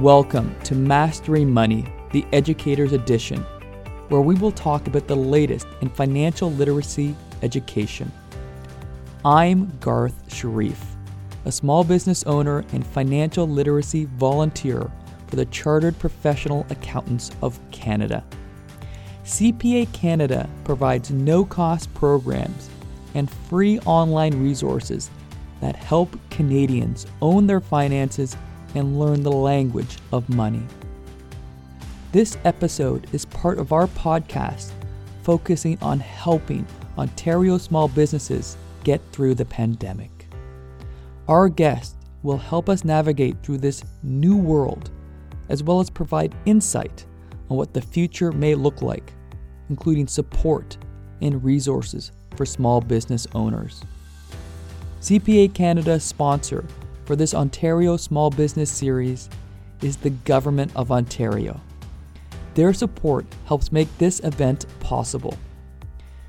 Welcome to Mastering Money, the Educator's Edition, where we will talk about the latest in financial literacy education. I'm Garth Sharif, a small business owner and financial literacy volunteer for the Chartered Professional Accountants of Canada. CPA Canada provides no cost programs and free online resources that help Canadians own their finances and learn the language of money. This episode is part of our podcast focusing on helping Ontario small businesses get through the pandemic. Our guest will help us navigate through this new world, as well as provide insight on what the future may look like, including support and resources for small business owners. CPA Canada's sponsor for this Ontario Small Business Series is the Government of Ontario. Their support helps make this event possible.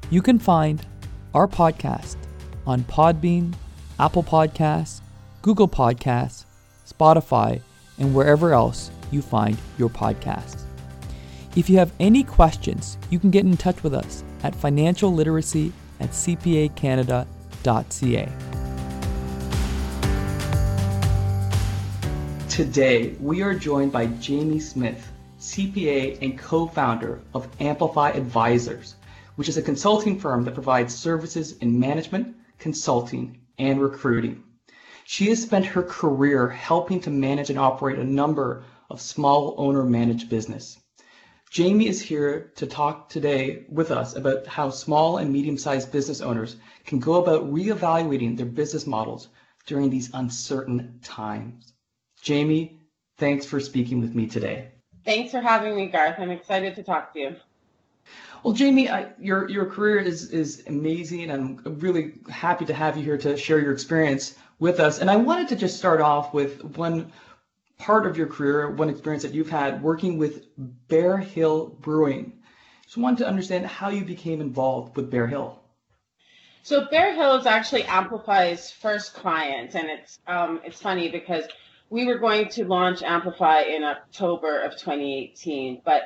You can find our podcast on Podbean, Apple Podcasts, Google Podcasts, Spotify, and wherever else you find your podcasts. If you have any questions, you can get in touch with us at financialliteracy at cpacanada.ca. Today, we are joined by Jamie Smith, CPA and co founder of Amplify Advisors, which is a consulting firm that provides services in management, consulting, and recruiting. She has spent her career helping to manage and operate a number of small owner managed business. Jamie is here to talk today with us about how small and medium sized business owners can go about reevaluating their business models during these uncertain times. Jamie, thanks for speaking with me today. Thanks for having me, Garth. I'm excited to talk to you. Well, Jamie, I, your your career is is amazing, and I'm really happy to have you here to share your experience with us. And I wanted to just start off with one part of your career, one experience that you've had working with Bear Hill Brewing. Just wanted to understand how you became involved with Bear Hill. So Bear Hill is actually Amplify's first client, and it's um, it's funny because we were going to launch Amplify in October of 2018, but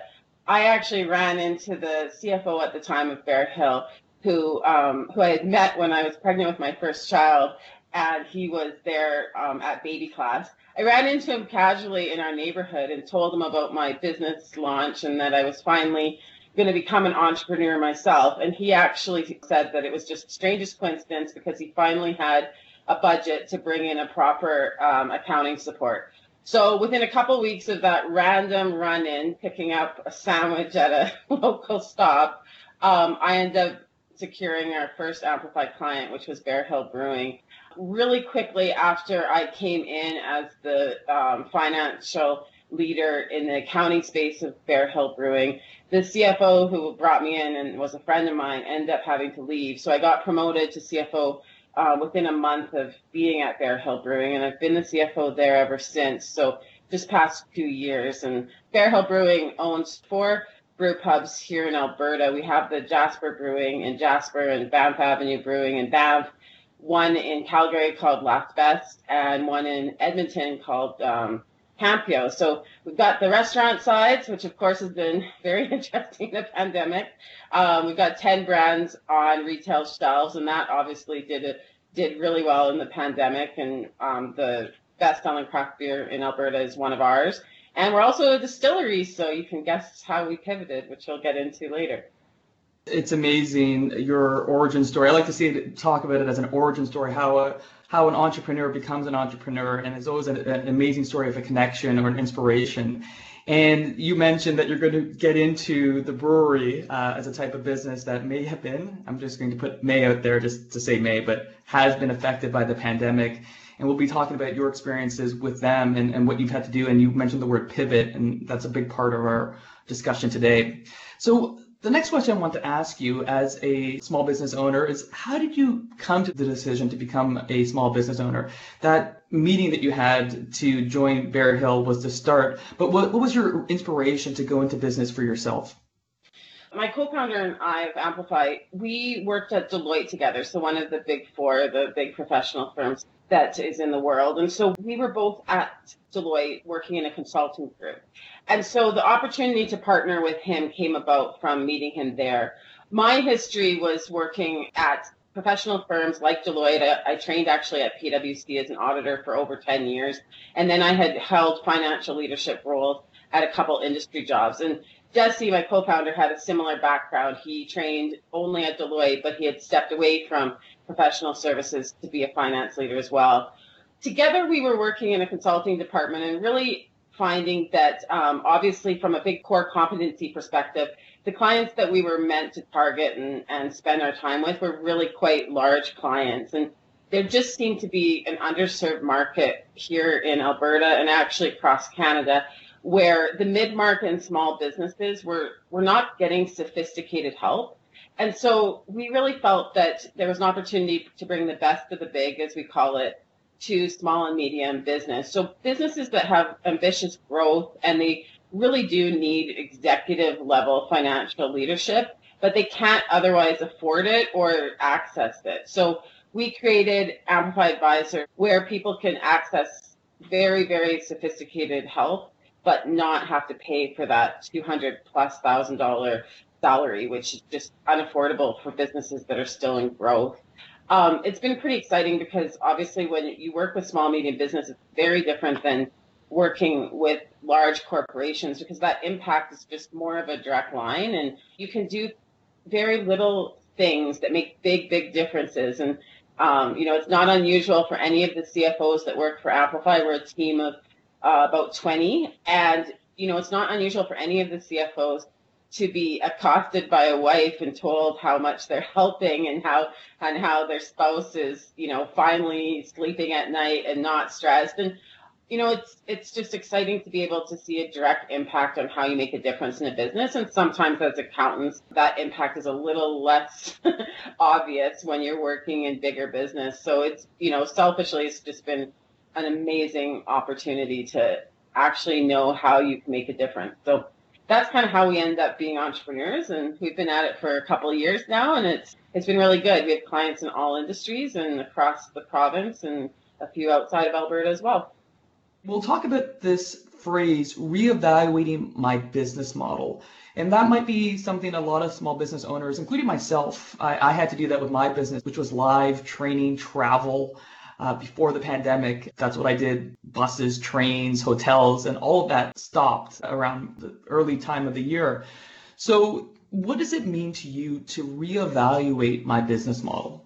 I actually ran into the CFO at the time of Bear Hill, who um, who I had met when I was pregnant with my first child, and he was there um, at baby class. I ran into him casually in our neighborhood and told him about my business launch and that I was finally going to become an entrepreneur myself. And he actually said that it was just the strangest coincidence because he finally had a budget to bring in a proper um, accounting support. So within a couple weeks of that random run in, picking up a sandwich at a local stop, um, I ended up securing our first amplified client, which was Bear Hill Brewing. Really quickly after I came in as the um, financial leader in the accounting space of Bear Hill Brewing, the CFO who brought me in and was a friend of mine ended up having to leave. So I got promoted to CFO uh, within a month of being at Bear Hill Brewing, and I've been the CFO there ever since. So just past two years, and Bear Hill Brewing owns four brew pubs here in Alberta. We have the Jasper Brewing in Jasper and Banff Avenue Brewing in Banff, one in Calgary called Last Best, and one in Edmonton called um, Campio. So we've got the restaurant sides, which of course has been very interesting in the pandemic. Um, we've got 10 brands on retail shelves, and that obviously did it did really well in the pandemic. And um, the best selling craft beer in Alberta is one of ours. And we're also a distillery, so you can guess how we pivoted, which we'll get into later. It's amazing your origin story. I like to see it, talk about it as an origin story, how a how an entrepreneur becomes an entrepreneur, and it's always an, an amazing story of a connection or an inspiration. And you mentioned that you're going to get into the brewery uh, as a type of business that may have been, I'm just going to put may out there just to say may, but has been affected by the pandemic. And we'll be talking about your experiences with them and, and what you've had to do. And you mentioned the word pivot, and that's a big part of our discussion today. So the next question I want to ask you as a small business owner is how did you come to the decision to become a small business owner? That meeting that you had to join Bear Hill was the start, but what, what was your inspiration to go into business for yourself? My co-founder and I of Amplify, we worked at Deloitte together. So one of the big four, the big professional firms that is in the world. And so we were both at Deloitte working in a consulting group. And so the opportunity to partner with him came about from meeting him there. My history was working at professional firms like Deloitte. I, I, trained actually at PwC as an auditor for over 10 years. And then I had held financial leadership roles at a couple industry jobs. And Jesse, my co-founder, had a similar background. He trained only at Deloitte, but he had stepped away from professional services to be a finance leader as well. Together, we were working in a consulting department and really finding that, um, obviously, from a big core competency perspective, the clients that we were meant to target and, and spend our time with were really quite large clients. And there just seemed to be an underserved market here in Alberta and actually across Canada where the mid-market and small businesses were, were not getting sophisticated help. And so we really felt that there was an opportunity to bring the best of the big, as we call it, to small and medium business. So businesses that have ambitious growth and they really do need executive level financial leadership, but they can't otherwise afford it or access it. So we created Amplify Advisor where people can access very, very sophisticated help, but not have to pay for that 200 plus thousand dollar salary, which is just unaffordable for businesses that are still in growth. Um, it's been pretty exciting because obviously when you work with small medium business, it's very different than working with large corporations because that impact is just more of a direct line and you can do very little things that make big, big differences. And, um, you know, it's not unusual for any of the CFOs that work for Amplify. We're a team of uh, about 20. And, you know, it's not unusual for any of the CFOs to be accosted by a wife and told how much they're helping and how and how their spouse is, you know, finally sleeping at night and not stressed. And you know, it's it's just exciting to be able to see a direct impact on how you make a difference in a business. And sometimes as accountants, that impact is a little less obvious when you're working in bigger business. So it's, you know, selfishly, it's just been an amazing opportunity to actually know how you can make a difference. So that's kind of how we end up being entrepreneurs and we've been at it for a couple of years now and it's it's been really good. We have clients in all industries and across the province and a few outside of Alberta as well. We'll talk about this phrase, reevaluating my business model. And that might be something a lot of small business owners, including myself, I, I had to do that with my business, which was live training, travel. Uh, before the pandemic, that's what I did. Buses, trains, hotels, and all of that stopped around the early time of the year. So, what does it mean to you to reevaluate my business model?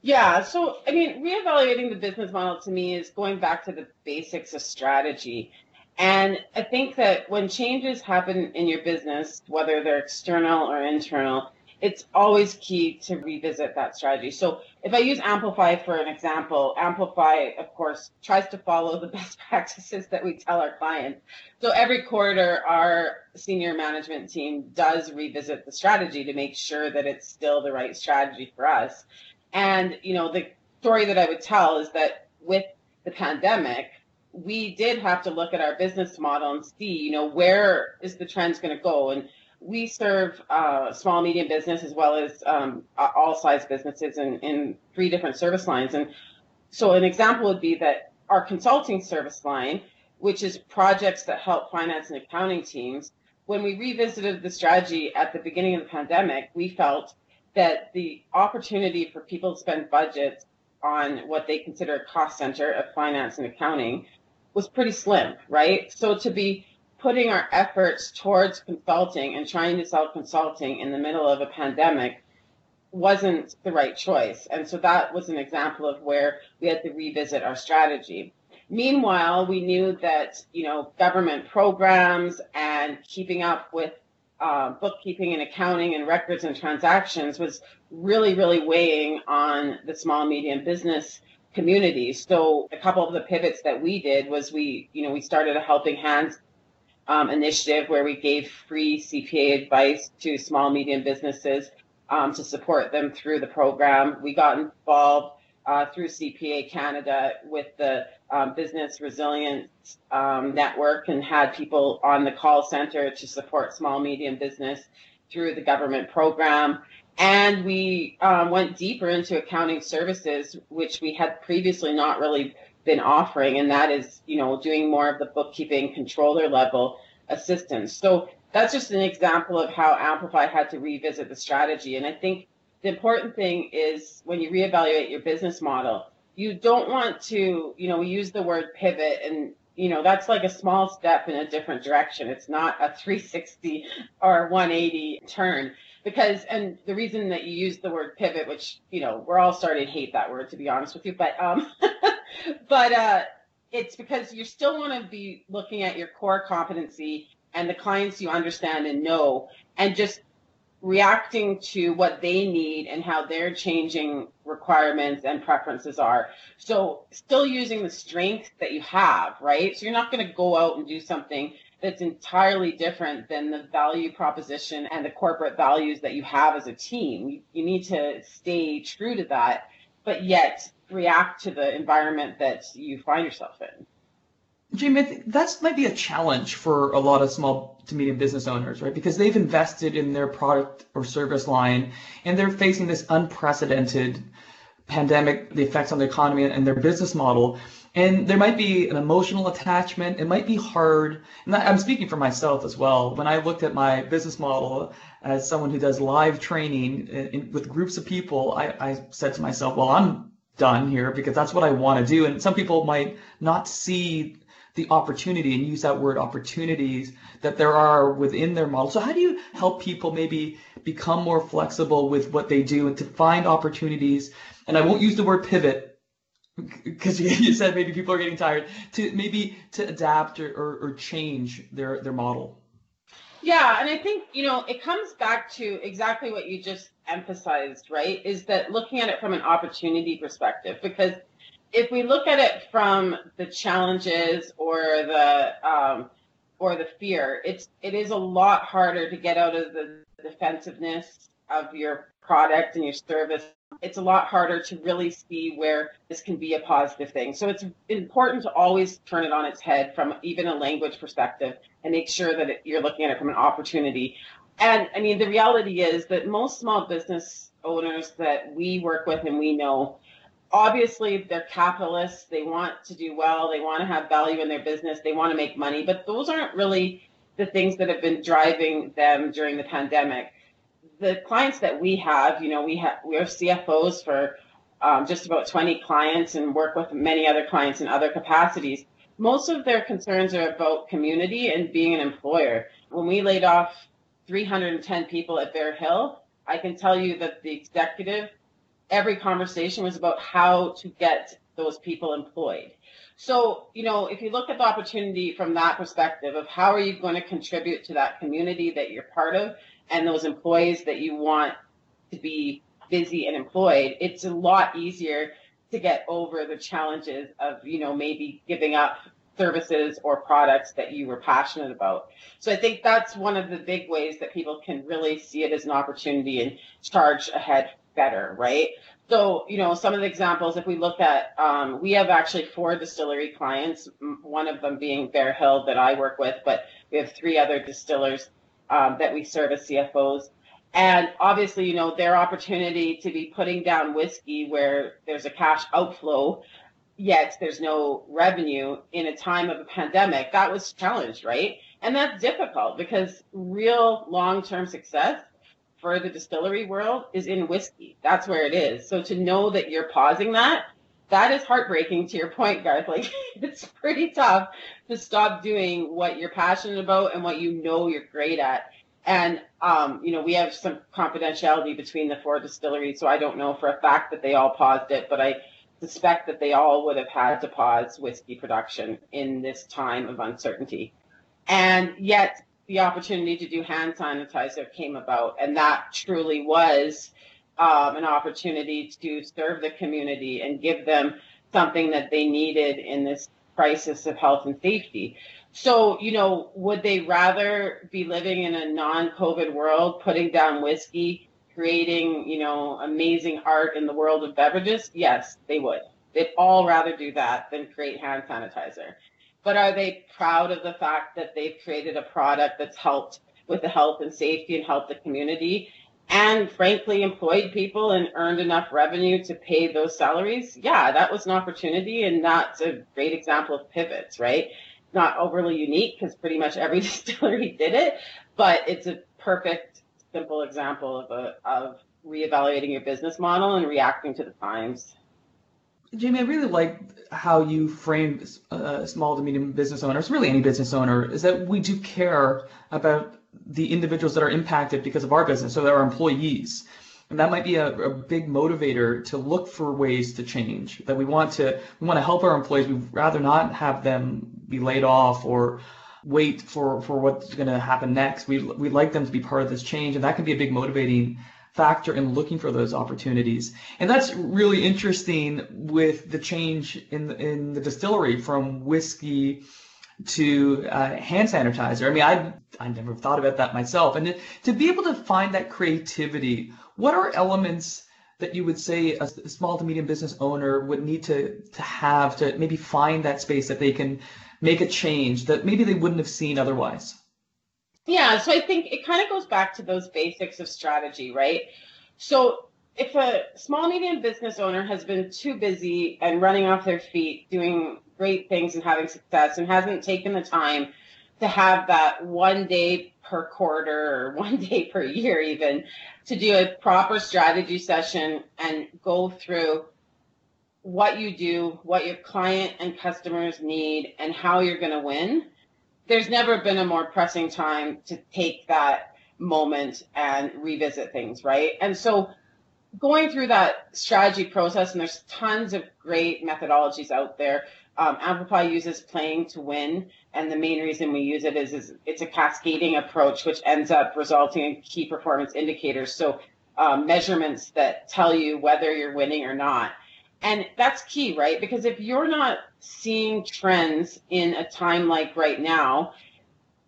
Yeah. So, I mean, reevaluating the business model to me is going back to the basics of strategy. And I think that when changes happen in your business, whether they're external or internal, it's always key to revisit that strategy. So if I use Amplify for an example, Amplify, of course, tries to follow the best practices that we tell our clients. So every quarter, our senior management team does revisit the strategy to make sure that it's still the right strategy for us. And, you know, the story that I would tell is that with the pandemic, we did have to look at our business model and see, you know, where is the trends going to go? And we serve uh, small, medium business as well as um, all size businesses in, in three different service lines. And so an example would be that our consulting service line, which is projects that help finance and accounting teams, when we revisited the strategy at the beginning of the pandemic, we felt that the opportunity for people to spend budgets on what they consider a cost center of finance and accounting was pretty slim, right? So to be putting our efforts towards consulting and trying to sell consulting in the middle of a pandemic wasn't the right choice. And so that was an example of where we had to revisit our strategy. Meanwhile, we knew that, you know, government programs and keeping up with uh, bookkeeping and accounting and records and transactions was really, really weighing on the small medium business community. So a couple of the pivots that we did was we, you know, we started a helping hands um, initiative where we gave free CPA advice to small medium businesses um, to support them through the program. We got involved uh, through CPA Canada with the um, Business Resilience um, Network and had people on the call center to support small medium business. through the government program. And we um, went deeper into accounting services, which we had previously not really been offering, and that is, you know, doing more of the bookkeeping controller level assistance. So that's just an example of how Amplify had to revisit the strategy. And I think the important thing is when you reevaluate your business model, you don't want to, you know, use the word pivot and you know that's like a small step in a different direction it's not a 360 or 180 turn because and the reason that you use the word pivot which you know we're all starting to hate that word to be honest with you but um but uh it's because you still want to be looking at your core competency and the clients you understand and know and just reacting to what they need and how their changing requirements and preferences are. So still using the strength that you have, right? So you're not going to go out and do something that's entirely different than the value proposition and the corporate values that you have as a team. You need to stay true to that, but yet react to the environment that you find yourself in. Jamie, that might be a challenge for a lot of small to medium business owners, right? Because they've invested in their product or service line and they're facing this unprecedented pandemic, the effects on the economy and their business model. And there might be an emotional attachment. It might be hard. And I'm speaking for myself as well. When I looked at my business model as someone who does live training uh, in, with groups of people, I, I said to myself, well, I'm done here because that's what I want to do. And some people might not see the opportunity and use that word opportunities that there are within their model. So how do you help people maybe become more flexible with what they do and to find opportunities? And I won't use the word pivot because you said maybe people are getting tired to maybe to adapt or, or, or change their, their model. Yeah, and I think, you know, it comes back to exactly what you just emphasized, right? Is that looking at it from an opportunity perspective because if we look at it from the challenges or the um, or the fear, it's it is a lot harder to get out of the defensiveness of your product and your service. It's a lot harder to really see where this can be a positive thing. So it's important to always turn it on its head from even a language perspective and make sure that it, you're looking at it from an opportunity. And I mean, the reality is that most small business owners that we work with and we know obviously they're capitalists. They want to do well. They want to have value in their business. They want to make money. But those aren't really the things that have been driving them during the pandemic. The clients that we have you know we have we are cfos for um, just about 20 clients and work with many other clients in other capacities. Most of their concerns are about community and being an employer. When we laid off 310 people at bear hill i can tell you that the executive every conversation was about how to get those people employed. So, you know, if you look at the opportunity from that perspective of how are you going to contribute to that community that you're part of and those employees that you want to be busy and employed, it's a lot easier to get over the challenges of, you know, maybe giving up services or products that you were passionate about. So I think that's one of the big ways that people can really see it as an opportunity and charge ahead better, right? So, you know, some of the examples, if we look at, um, we have actually four distillery clients, one of them being Bear Hill that I work with, but we have three other distillers um, that we serve as CFOs. And obviously, you know, their opportunity to be putting down whiskey where there's a cash outflow, yet there's no revenue in a time of a pandemic, that was challenged, right? And that's difficult because real long term success for the distillery world is in whiskey. That's where it is. So to know that you're pausing that, that is heartbreaking to your point, Garth. Like it's pretty tough to stop doing what you're passionate about and what you know you're great at. And um, you know, we have some confidentiality between the four distilleries, so I don't know for a fact that they all paused it, but I suspect that they all would have had to pause whiskey production in this time of uncertainty. And yet the opportunity to do hand sanitizer came about, and that truly was um, an opportunity to serve the community and give them something that they needed in this crisis of health and safety. So, you know, would they rather be living in a non-COVID world, putting down whiskey, creating, you know, amazing art in the world of beverages? Yes, they would. They'd all rather do that than create hand sanitizer but are they proud of the fact that they've created a product that's helped with the health and safety and help the community and frankly employed people and earned enough revenue to pay those salaries, yeah, that was an opportunity and that's a great example of pivots, right? Not overly unique because pretty much every distillery did it, but it's a perfect, simple example of a, of reevaluating your business model and reacting to the times. Jamie, I really like how you frame uh, small to medium business owners, really any business owner, is that we do care about the individuals that are impacted because of our business, so our employees. And that might be a, a, big motivator to look for ways to change. That we want to we want to help our employees. We'd rather not have them be laid off or wait for, for what's going to happen next. We we'd like them to be part of this change, and that can be a big motivating factor in looking for those opportunities. And that's really interesting with the change in in the distillery from whiskey to uh, hand sanitizer. I mean, I I never thought about that myself. And to be able to find that creativity, what are elements that you would say a small to medium business owner would need to to have to maybe find that space that they can make a change that maybe they wouldn't have seen otherwise? Yeah, so I think it kind of goes back to those basics of strategy, right? So if a small medium business owner has been too busy and running off their feet doing great things and having success and hasn't taken the time to have that one day per quarter or one day per year even to do a proper strategy session and go through what you do, what your client and customers need, and how you're going to win. There's never been a more pressing time to take that moment and revisit things, right? And so going through that strategy process, and there's tons of great methodologies out there um, Amplify uses playing to win, and the main reason we use it is, is it's a cascading approach, which ends up resulting in key performance indicators. So um, measurements that tell you whether you're winning or not. And that's key, right? Because if you're not seeing trends in a time like right now,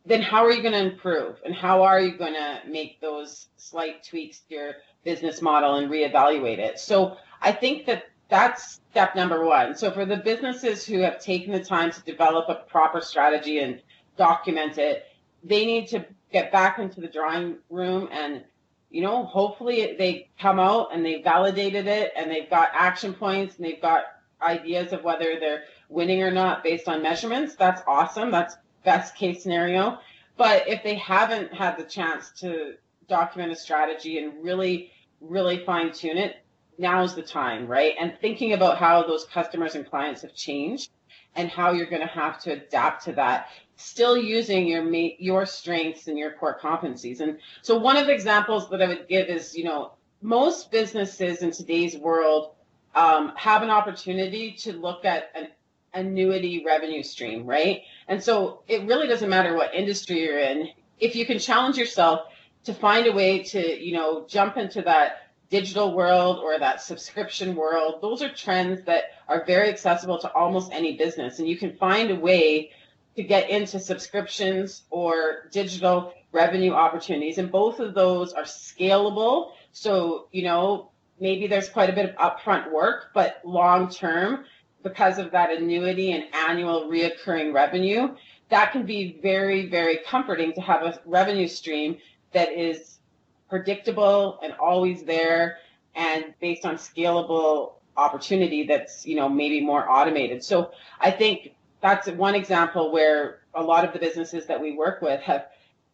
then how are you going to improve? And how are you going to make those slight tweaks to your business model and reevaluate it? So I think that that's step number one. So for the businesses who have taken the time to develop a proper strategy and document it, they need to get back into the drawing room and you know hopefully they come out and they validated it and they've got action points and they've got ideas of whether they're winning or not based on measurements. That's awesome. That's best case scenario. But if they haven't had the chance to document a strategy and really really fine tune it now's the time, right? And thinking about how those customers and clients have changed and how you're going to have to adapt to that, still using your your strengths and your core competencies. And so one of the examples that I would give is, you know, most businesses in today's world um, have an opportunity to look at an annuity revenue stream, right? And so it really doesn't matter what industry you're in. If you can challenge yourself to find a way to, you know, jump into that digital world or that subscription world, those are trends that are very accessible to almost any business. And you can find a way to get into subscriptions or digital revenue opportunities. And both of those are scalable. So, you know, maybe there's quite a bit of upfront work, but long term, because of that annuity and annual reoccurring revenue, that can be very, very comforting to have a revenue stream that is predictable and always there and based on scalable opportunity that's you know maybe more automated. So i think that's one example where a lot of the businesses that we work with have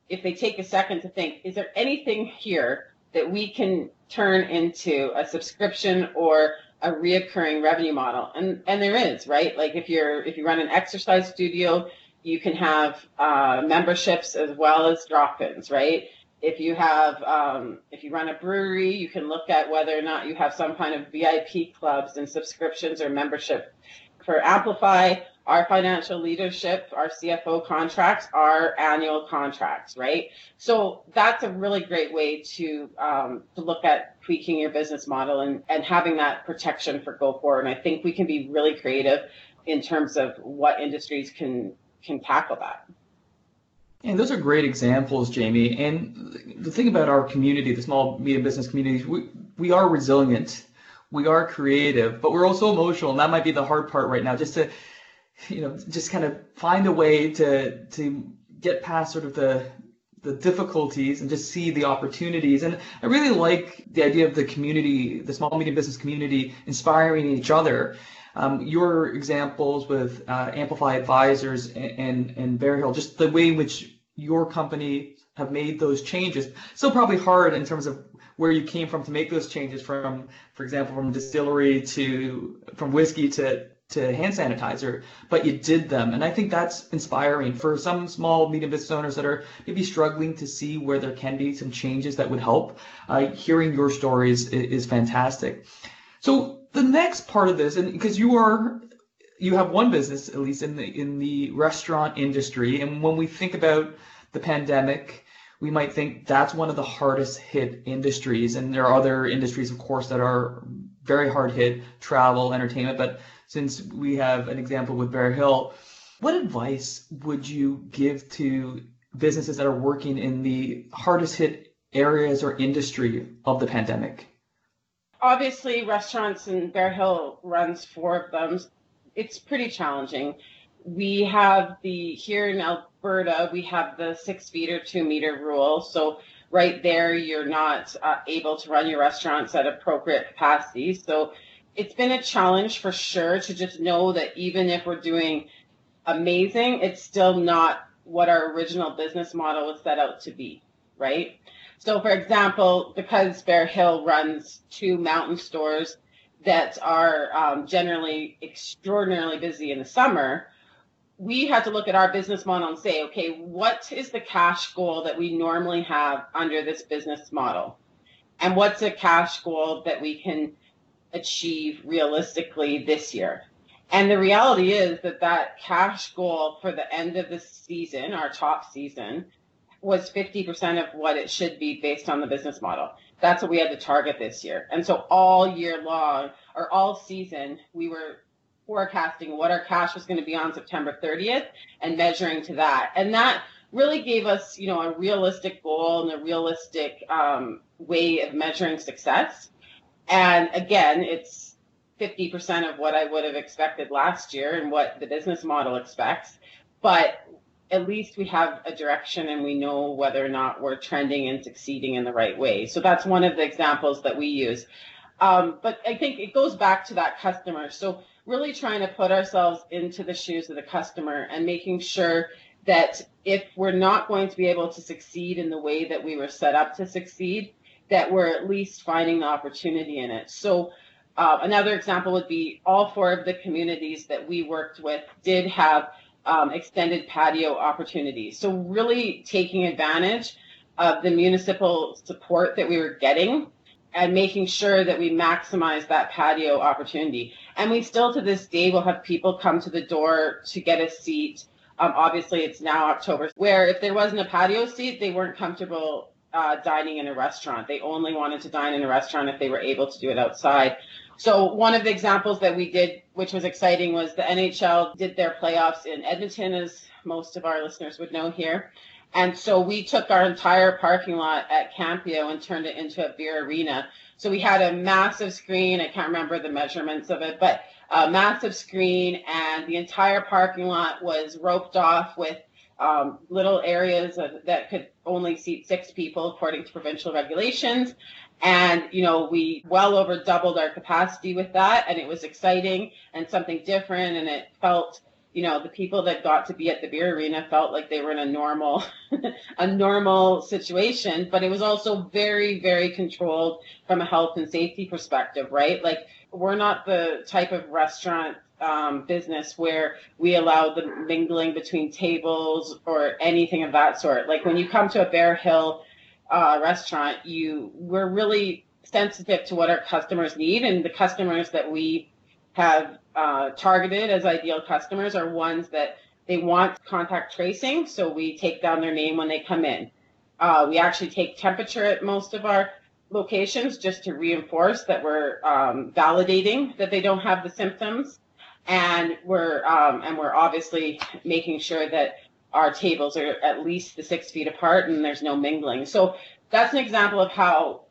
if they take a second to think is there anything here that we can turn into a subscription or a reoccurring revenue model? And and there is right? Like if you're if you run an exercise studio you can have uh, memberships as well as drop-ins right if you have um, if you run a brewery you can look at whether or not you have some kind of vip clubs and subscriptions or membership. For amplify our financial leadership our cfo contracts are annual contracts right? So that's a really great way to um, to look at tweaking your business model and, and having that protection for go forward. And i think we can be really creative in terms of what industries can can tackle that and those are great examples, Jamie. And the thing about our community, the small medium business community, we, we are resilient, we are creative, but we're also emotional, and that might be the hard part right now. Just to, you know, just kind of find a way to to get past sort of the the difficulties and just see the opportunities. And I really like the idea of the community, the small medium business community, inspiring each other. Um, your examples with uh, Amplify Advisors and, and, and Bear Hill, just the way in which your company have made those changes. Still probably hard in terms of where you came from to make those changes from, for example, from distillery to from whiskey to to hand sanitizer, but you did them. And I think that's inspiring for some small, medium business owners that are maybe struggling to see where there can be some changes that would help. Uh, hearing your stories is, is fantastic. So the next part of this, and because you are you have one business at least in the in the restaurant industry, and when we think about the pandemic, we might think that's one of the hardest hit industries, and there are other industries, of course, that are very hard hit, travel, entertainment. But since we have an example with Bear Hill, what advice would you give to businesses that are working in the hardest hit areas or industry of the pandemic? Obviously, restaurants and Bear Hill runs four of them. It's pretty challenging. We have the here in Alberta, we have the six feet or two meter rule. So right there, you're not uh, able to run your restaurants at appropriate capacity. So it's been a challenge for sure to just know that even if we're doing amazing, it's still not what our original business model was set out to be, right? So, for example, because Bear Hill runs two mountain stores that are um, generally extraordinarily busy in the summer, we had to look at our business model and say, okay, what is the cash goal that we normally have under this business model? And what's a cash goal that we can achieve realistically this year. And the reality is that that cash goal for the end of the season, our top season, was 50% of what it should be based on the business model. That's what we had to target this year. And so all year long or all season, we were forecasting what our cash was going to be on September 30th and measuring to that. And that really gave us, you know, a realistic goal and a realistic um, way of measuring success. And again, it's 50% of what I would have expected last year and what the business model expects. But at least we have a direction and we know whether or not we're trending and succeeding in the right way. So that's one of the examples that we use. Um, but I think it goes back to that customer. So really trying to put ourselves into the shoes of the customer and making sure that if we're not going to be able to succeed in the way that we were set up to succeed, that we're at least finding the opportunity in it. So uh, another example would be all four of the communities that we worked with did have um, extended patio opportunities. So really taking advantage of the municipal support that we were getting and making sure that we maximize that patio opportunity. And we still to this day will have people come to the door to get a seat. Um, obviously, it's now October, where if there wasn't a patio seat, they weren't comfortable uh, dining in a restaurant. They only wanted to dine in a restaurant if they were able to do it outside. So one of the examples that we did, which was exciting, was the NHL did their playoffs in Edmonton, as most of our listeners would know here. And so we took our entire parking lot at Campio and turned it into a beer arena. So we had a massive screen. I can't remember the measurements of it, but a massive screen and the entire parking lot was roped off with um, little areas of, that could only seat six people according to provincial regulations. And, you know, we well over doubled our capacity with that. And it was exciting and something different. And it felt, you know, the people that got to be at the beer arena felt like they were in a normal, a normal situation. But it was also very, very controlled from a health and safety perspective, right? Like, we're not the type of restaurant um, business where we allow the mingling between tables or anything of that sort. Like when you come to a Bear Hill uh, restaurant, you we're really sensitive to what our customers need, and the customers that we have uh, targeted as ideal customers are ones that they want contact tracing, so we take down their name when they come in. Uh, we actually take temperature at most of our locations just to reinforce that we're um, validating that they don't have the symptoms and we're um, and we're obviously making sure that our tables are at least the six feet apart and there's no mingling. So that's an example of how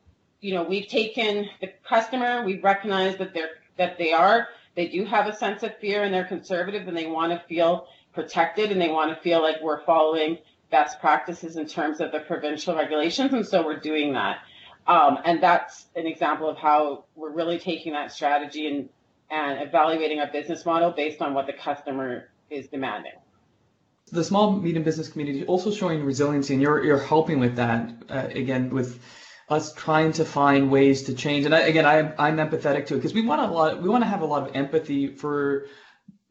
you know we've taken the customer, we recognize that they're that they are they do have a sense of fear and they're conservative and they want to feel protected and they want to feel like we're following best practices in terms of the provincial regulations, and so we're doing that. Um, and that's an example of how we're really taking that strategy and and evaluating a business model based on what the customer is demanding. The small medium business community is also showing resiliency, and you're you're helping with that uh, again with us trying to find ways to change. And I, again, I, I'm empathetic to it because we want a lot. We want to have a lot of empathy for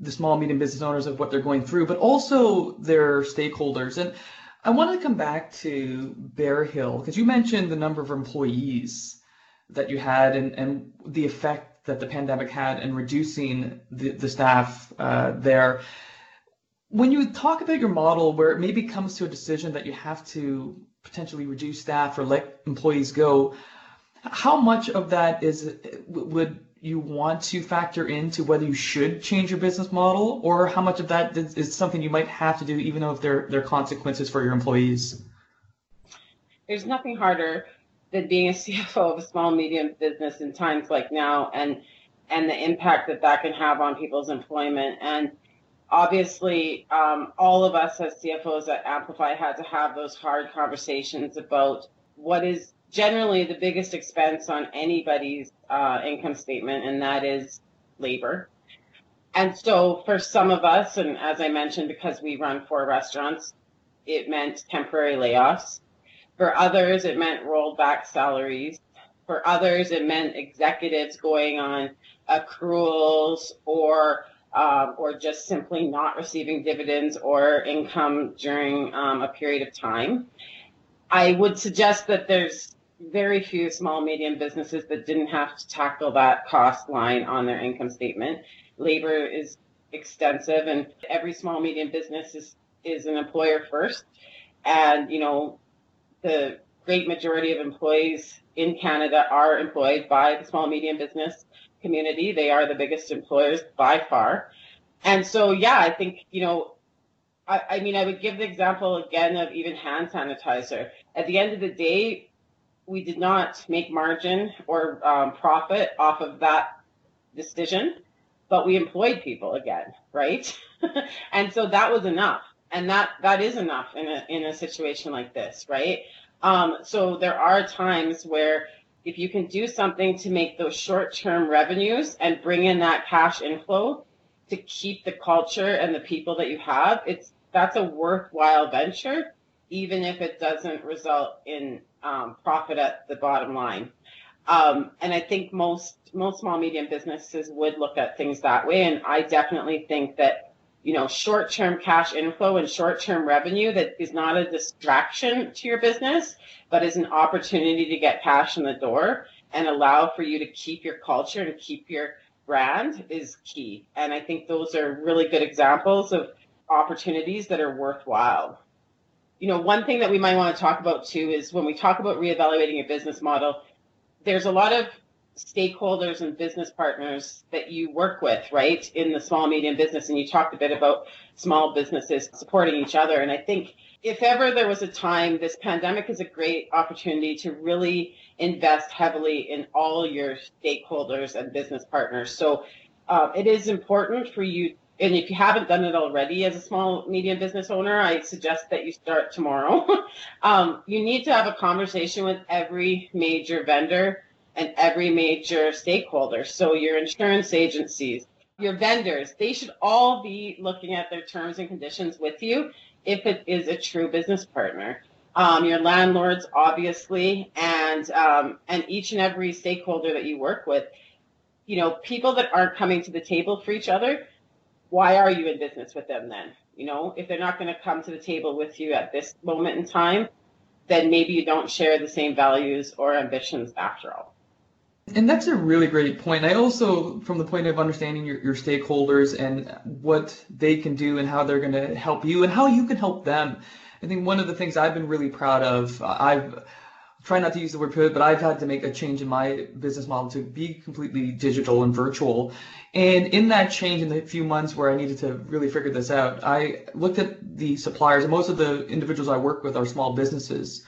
the small medium business owners of what they're going through, but also their stakeholders. And I want to come back to Bear Hill because you mentioned the number of employees that you had and, and the effect that the pandemic had in reducing the, the staff uh, there. When you talk about your model where it maybe comes to a decision that you have to potentially reduce staff or let employees go, how much of that is would you want to factor into whether you should change your business model, or how much of that is, something you might have to do, even though if there there are consequences for your employees? There's nothing harder than being a CFO of a small medium business in times like now, and and the impact that that can have on people's employment. And obviously, um, all of us as CFOs at Amplify had to have those hard conversations about what is generally the biggest expense on anybody's uh, income statement, and that is labor. And so for some of us, and as I mentioned, because we run four restaurants, it meant temporary layoffs. For others, it meant rolled back salaries. For others, it meant executives going on accruals or um, or just simply not receiving dividends or income during um, a period of time. I would suggest that there's very few small medium businesses that didn't have to tackle that cost line on their income statement. Labor is extensive and every small medium business is is an employer first and you know the great majority of employees in Canada are employed by the small medium business community. They are the biggest employers by far. And so yeah, I think, you know, I, I mean I would give the example again of even hand sanitizer. At the end of the day, we did not make margin or um, profit off of that decision, but we employed people again, right? and so that was enough, and that that is enough in a in a situation like this, right? Um, so there are times where if you can do something to make those short-term revenues and bring in that cash inflow to keep the culture and the people that you have, it's that's a worthwhile venture, even if it doesn't result in um, profit at the bottom line. Um, and I think most most small medium businesses would look at things that way. And I definitely think that you know short term cash inflow and short term revenue that is not a distraction to your business, but is an opportunity to get cash in the door and allow for you to keep your culture and keep your brand is key. And I think those are really good examples of opportunities that are worthwhile you know, one thing that we might want to talk about too is when we talk about reevaluating your business model, there's a lot of stakeholders and business partners that you work with, right, in the small medium business. And you talked a bit about small businesses supporting each other. And I think if ever there was a time, this pandemic is a great opportunity to really invest heavily in all your stakeholders and business partners. So uh, it is important for you and if you haven't done it already as a small medium business owner, I suggest that you start tomorrow. um, you need to have a conversation with every major vendor and every major stakeholder. So your insurance agencies, your vendors, they should all be looking at their terms and conditions with you if it is a true business partner. Um, your landlords, obviously, and um, and each and every stakeholder that you work with. You know, people that aren't coming to the table for each other why are you in business with them then? You know, if they're not going to come to the table with you at this moment in time, then maybe you don't share the same values or ambitions after all. And that's a really great point. I also, from the point of understanding your, your stakeholders and what they can do and how they're going to help you and how you can help them, I think one of the things I've been really proud of, I've try not to use the word pivot, but I've had to make a change in my business model to be completely digital and virtual. And in that change, in the few months where I needed to really figure this out, I looked at the suppliers, most of the individuals I work with are small businesses.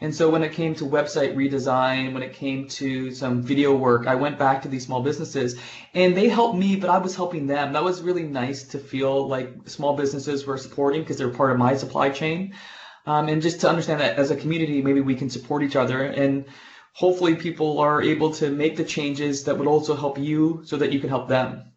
And so when it came to website redesign, when it came to some video work, I went back to these small businesses and they helped me, but I was helping them. That was really nice to feel like small businesses were supporting because they're part of my supply chain. um, and just to understand that as a community, maybe we can support each other and hopefully people are able to make the changes that would also help you so that you can help them.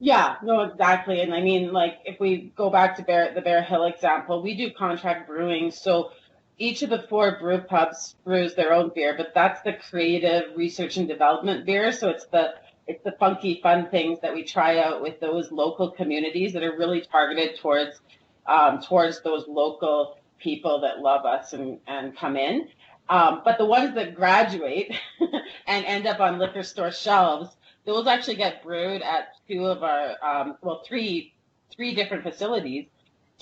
Yeah, no, exactly. And I mean, like, if we go back to Bear, the Bear Hill example, we do contract brewing. So each of the four brew pubs brews their own beer, but that's the creative research and development beer. So it's the it's the funky, fun things that we try out with those local communities that are really targeted towards um, towards those local people that love us and, and come in. Um, but the ones that graduate and end up on liquor store shelves, those actually get brewed at two of our, um, well, three, three different facilities,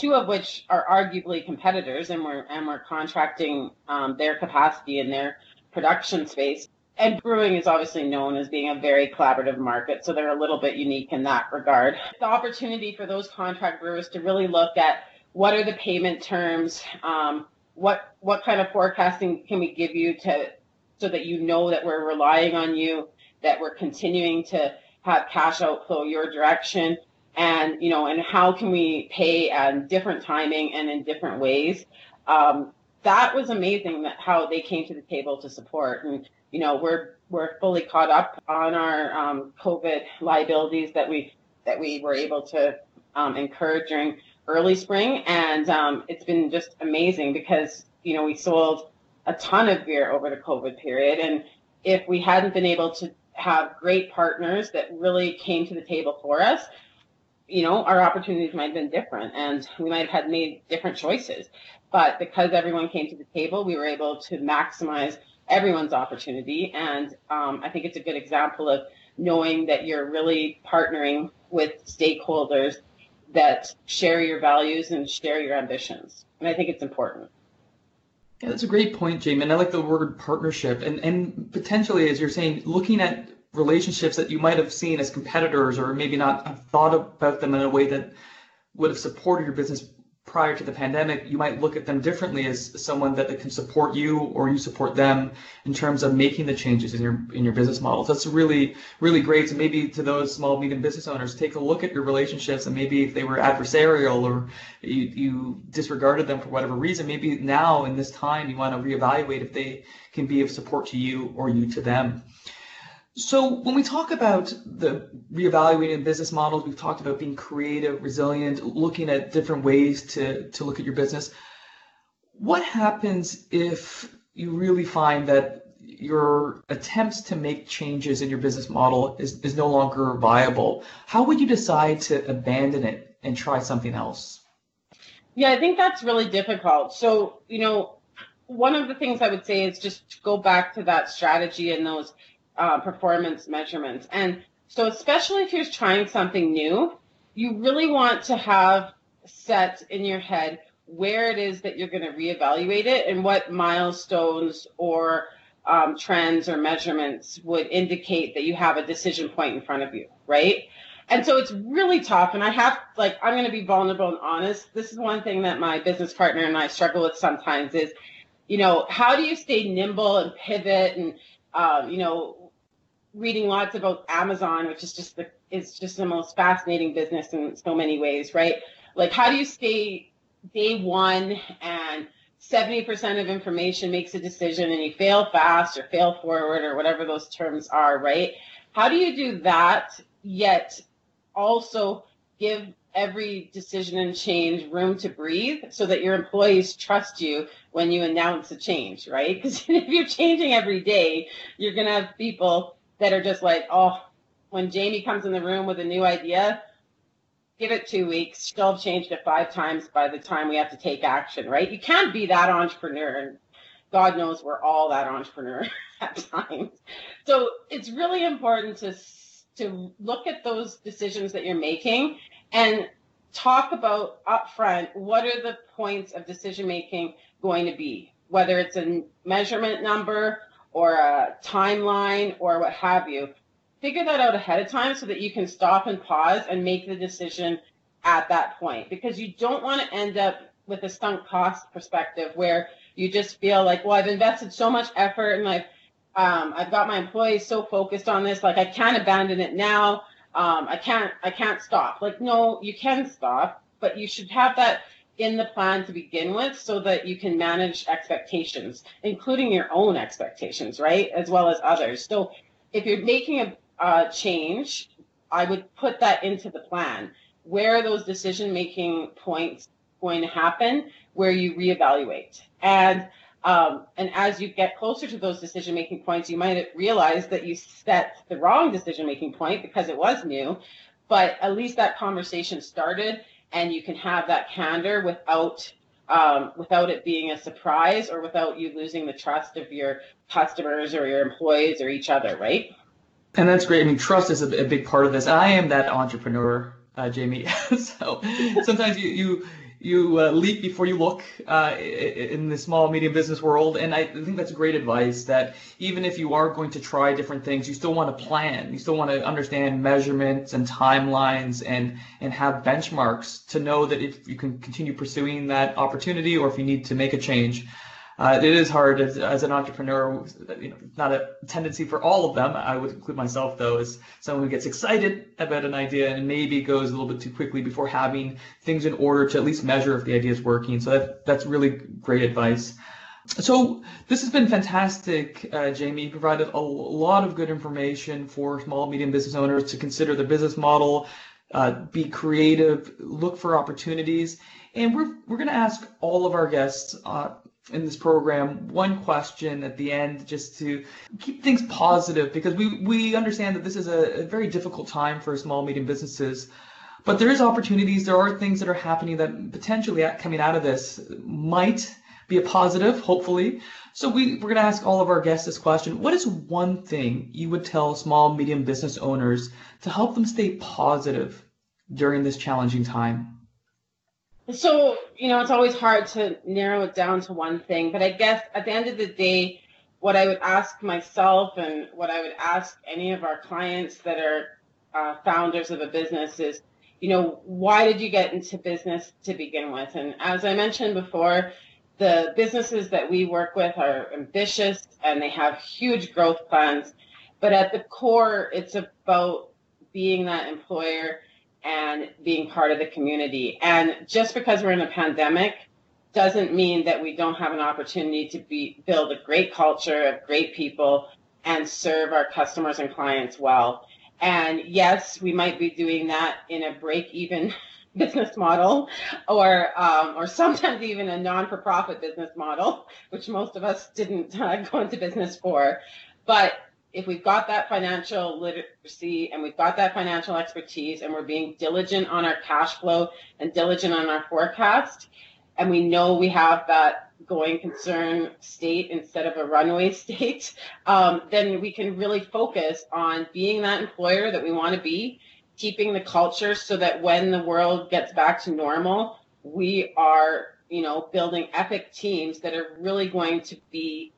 two of which are arguably competitors, and we're and we're contracting um, their capacity in their production space. And brewing is obviously known as being a very collaborative market, so they're a little bit unique in that regard. The opportunity for those contract brewers to really look at what are the payment terms, um, what what kind of forecasting can we give you to so that you know that we're relying on you, that we're continuing to have cash outflow your direction, and you know, and how can we pay at different timing and in different ways. Um, that was amazing that how they came to the table to support. And you know we're we're fully caught up on our um, covid liabilities that we that we were able to um, incur during early spring, and um, it's been just amazing because you know we sold a ton of beer over the COVID period, and if we hadn't been able to have great partners that really came to the table for us, you know, our opportunities might have been different, and we might have had made different choices. But because everyone came to the table, we were able to maximize everyone's opportunity, and um, I think it's a good example of knowing that you're really partnering with stakeholders that share your values and share your ambitions. And I think it's important. Yeah, that's a great point, Jamie. And I like the word partnership. And, and potentially, as you're saying, looking at relationships that you might have seen as competitors or maybe not have thought about them in a way that would have supported your business prior to the pandemic, you might look at them differently as someone that can support you or you support them in terms of making the changes in your in your business models. That's really really great. So maybe to those small medium business owners, take a look at your relationships and maybe if they were adversarial or you, you disregarded them for whatever reason, maybe now in this time you want to reevaluate if they can be of support to you or you to them. So when we talk about the reevaluating business models, we've talked about being creative, resilient, looking at different ways to, to look at your business. What happens if you really find that your attempts to make changes in your business model is, is no longer viable? How would you decide to abandon it and try something else? Yeah, I think that's really difficult. So, you know, one of the things I would say is just go back to that strategy and those uh, performance measurements. And so, especially if you're trying something new, you really want to have set in your head where it is that you're going to reevaluate it and what milestones or um, trends or measurements would indicate that you have a decision point in front of you, right? And so it's really tough. And I have, like, I'm going to be vulnerable and honest. This is one thing that my business partner and I struggle with sometimes is, you know, how do you stay nimble and pivot and, um, you know, reading lots about Amazon, which is just the is just the most fascinating business in so many ways, right? Like how do you stay day one and 70% of information makes a decision and you fail fast or fail forward or whatever those terms are, right? How do you do that yet also give every decision and change room to breathe so that your employees trust you when you announce a change, right? Because if you're changing every day, you're going to have people that are just like, oh, when Jamie comes in the room with a new idea, give it two weeks. She'll have changed it five times by the time we have to take action, right? You can't be that entrepreneur. And God knows we're all that entrepreneur at times. So it's really important to to look at those decisions that you're making and talk about upfront what are the points of decision making going to be, whether it's a measurement number or a timeline or what have you. Figure that out ahead of time so that you can stop and pause and make the decision at that point because you don't want to end up with a sunk cost perspective where you just feel like, well, I've invested so much effort and I've um, I've got my employees so focused on this, like I can't abandon it now. Um, I can't I can't stop. Like no, you can stop, but you should have that in the plan to begin with so that you can manage expectations, including your own expectations, right? As well as others. So if you're making a, change, I would put that into the plan. Where are those decision making points going to happen where you reevaluate? And um, and as you get closer to those decision making points, you might realize that you set the wrong decision making point because it was new. But at least that conversation started and you can have that candor without um, without it being a surprise or without you losing the trust of your customers or your employees or each other, right? And that's great. I mean, trust is a, a big part of this. I am that entrepreneur, uh, Jamie. so sometimes you, you you uh, leap before you look uh, in the small medium business world and I think that's great advice that even if you are going to try different things you still want to plan. You still want to understand measurements and timelines and and have benchmarks to know that if you can continue pursuing that opportunity or if you need to make a change uh, it is hard as, as an entrepreneur. You know, not a tendency for all of them. I would include myself though as someone who gets excited about an idea and maybe goes a little bit too quickly before having things in order to at least measure if the idea is working. So that, that's really great advice. So this has been fantastic, uh, Jamie. You provided a lot of good information for small, medium business owners to consider their business model, uh, be creative, look for opportunities. And we're, we're going to ask all of our guests uh, in this program one question at the end just to keep things positive because we, we understand that this is a, a very difficult time for small medium businesses but there is opportunities there are things that are happening that potentially coming out of this might be a positive hopefully. So we, we're going to ask all of our guests this question. What is one thing you would tell small medium business owners to help them stay positive during this challenging time so, you know, it's always hard to narrow it down to one thing, but I guess at the end of the day, what I would ask myself and what I would ask any of our clients that are uh, founders of a business is, you know, why did you get into business to begin with? And as I mentioned before, the businesses that we work with are ambitious and they have huge growth plans. But at the core, it's about being that employer and being part of the community. And just because we're in a pandemic doesn't mean that we don't have an opportunity to be build a great culture of great people and serve our customers and clients well. And yes, we might be doing that in a break-even business model, or um, or sometimes even a non-for-profit business model, which most of us didn't uh, go into business for. But if we've got that financial literacy and we've got that financial expertise and we're being diligent on our cash flow and diligent on our forecast, and we know we have that going concern state instead of a runway state, um, then we can really focus on being that employer that we want to be, keeping the culture so that when the world gets back to normal, we are, you know, building epic teams that are really going to be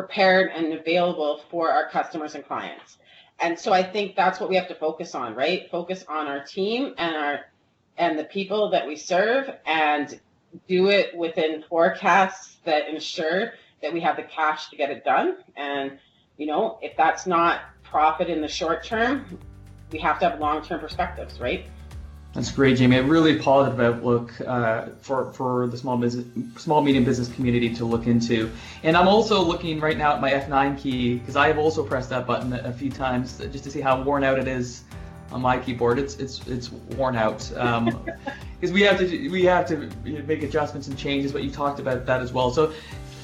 prepared and available for our customers and clients. And so I think that's what we have to focus on, right? Focus on our team and our and the people that we serve and do it within forecasts that ensure that we have the cash to get it done. And you know, if that's not profit in the short term, we have to have long-term perspectives, right? That's great, Jamie. A really positive outlook uh, for for the small business, small medium business community to look into. And I'm also looking right now at my F9 key because I have also pressed that button a few times just to see how worn out it is on my keyboard. It's it's it's worn out because um, we have to we have to make adjustments and changes. But you talked about that as well. So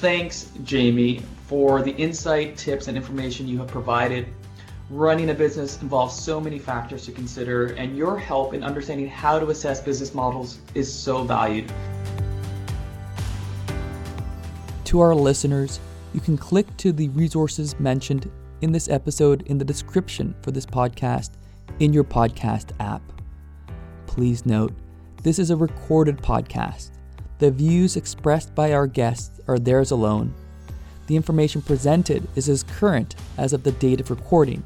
thanks, Jamie, for the insight, tips, and information you have provided Running a business involves so many factors to consider, and your help in understanding how to assess business models is so valued. To our listeners, you can click to the resources mentioned in this episode in the description for this podcast in your podcast app. Please note, this is a recorded podcast. The views expressed by our guests are theirs alone. The information presented is as current as of the date of recording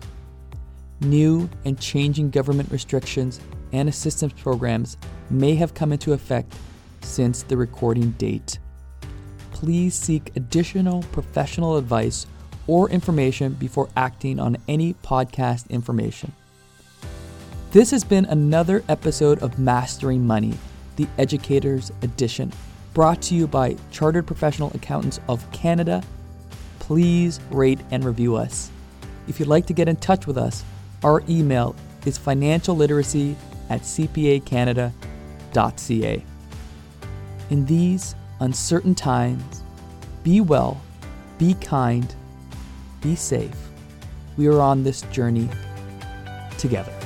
New and changing government restrictions and assistance programs may have come into effect since the recording date. Please seek additional professional advice or information before acting on any podcast information. This has been another episode of Mastering Money, the Educators Edition, brought to you by Chartered Professional Accountants of Canada. Please rate and review us. If you'd like to get in touch with us, our email is financialliteracy at cpacanada.ca. In these uncertain times, be well, be kind, be safe. We are on this journey together.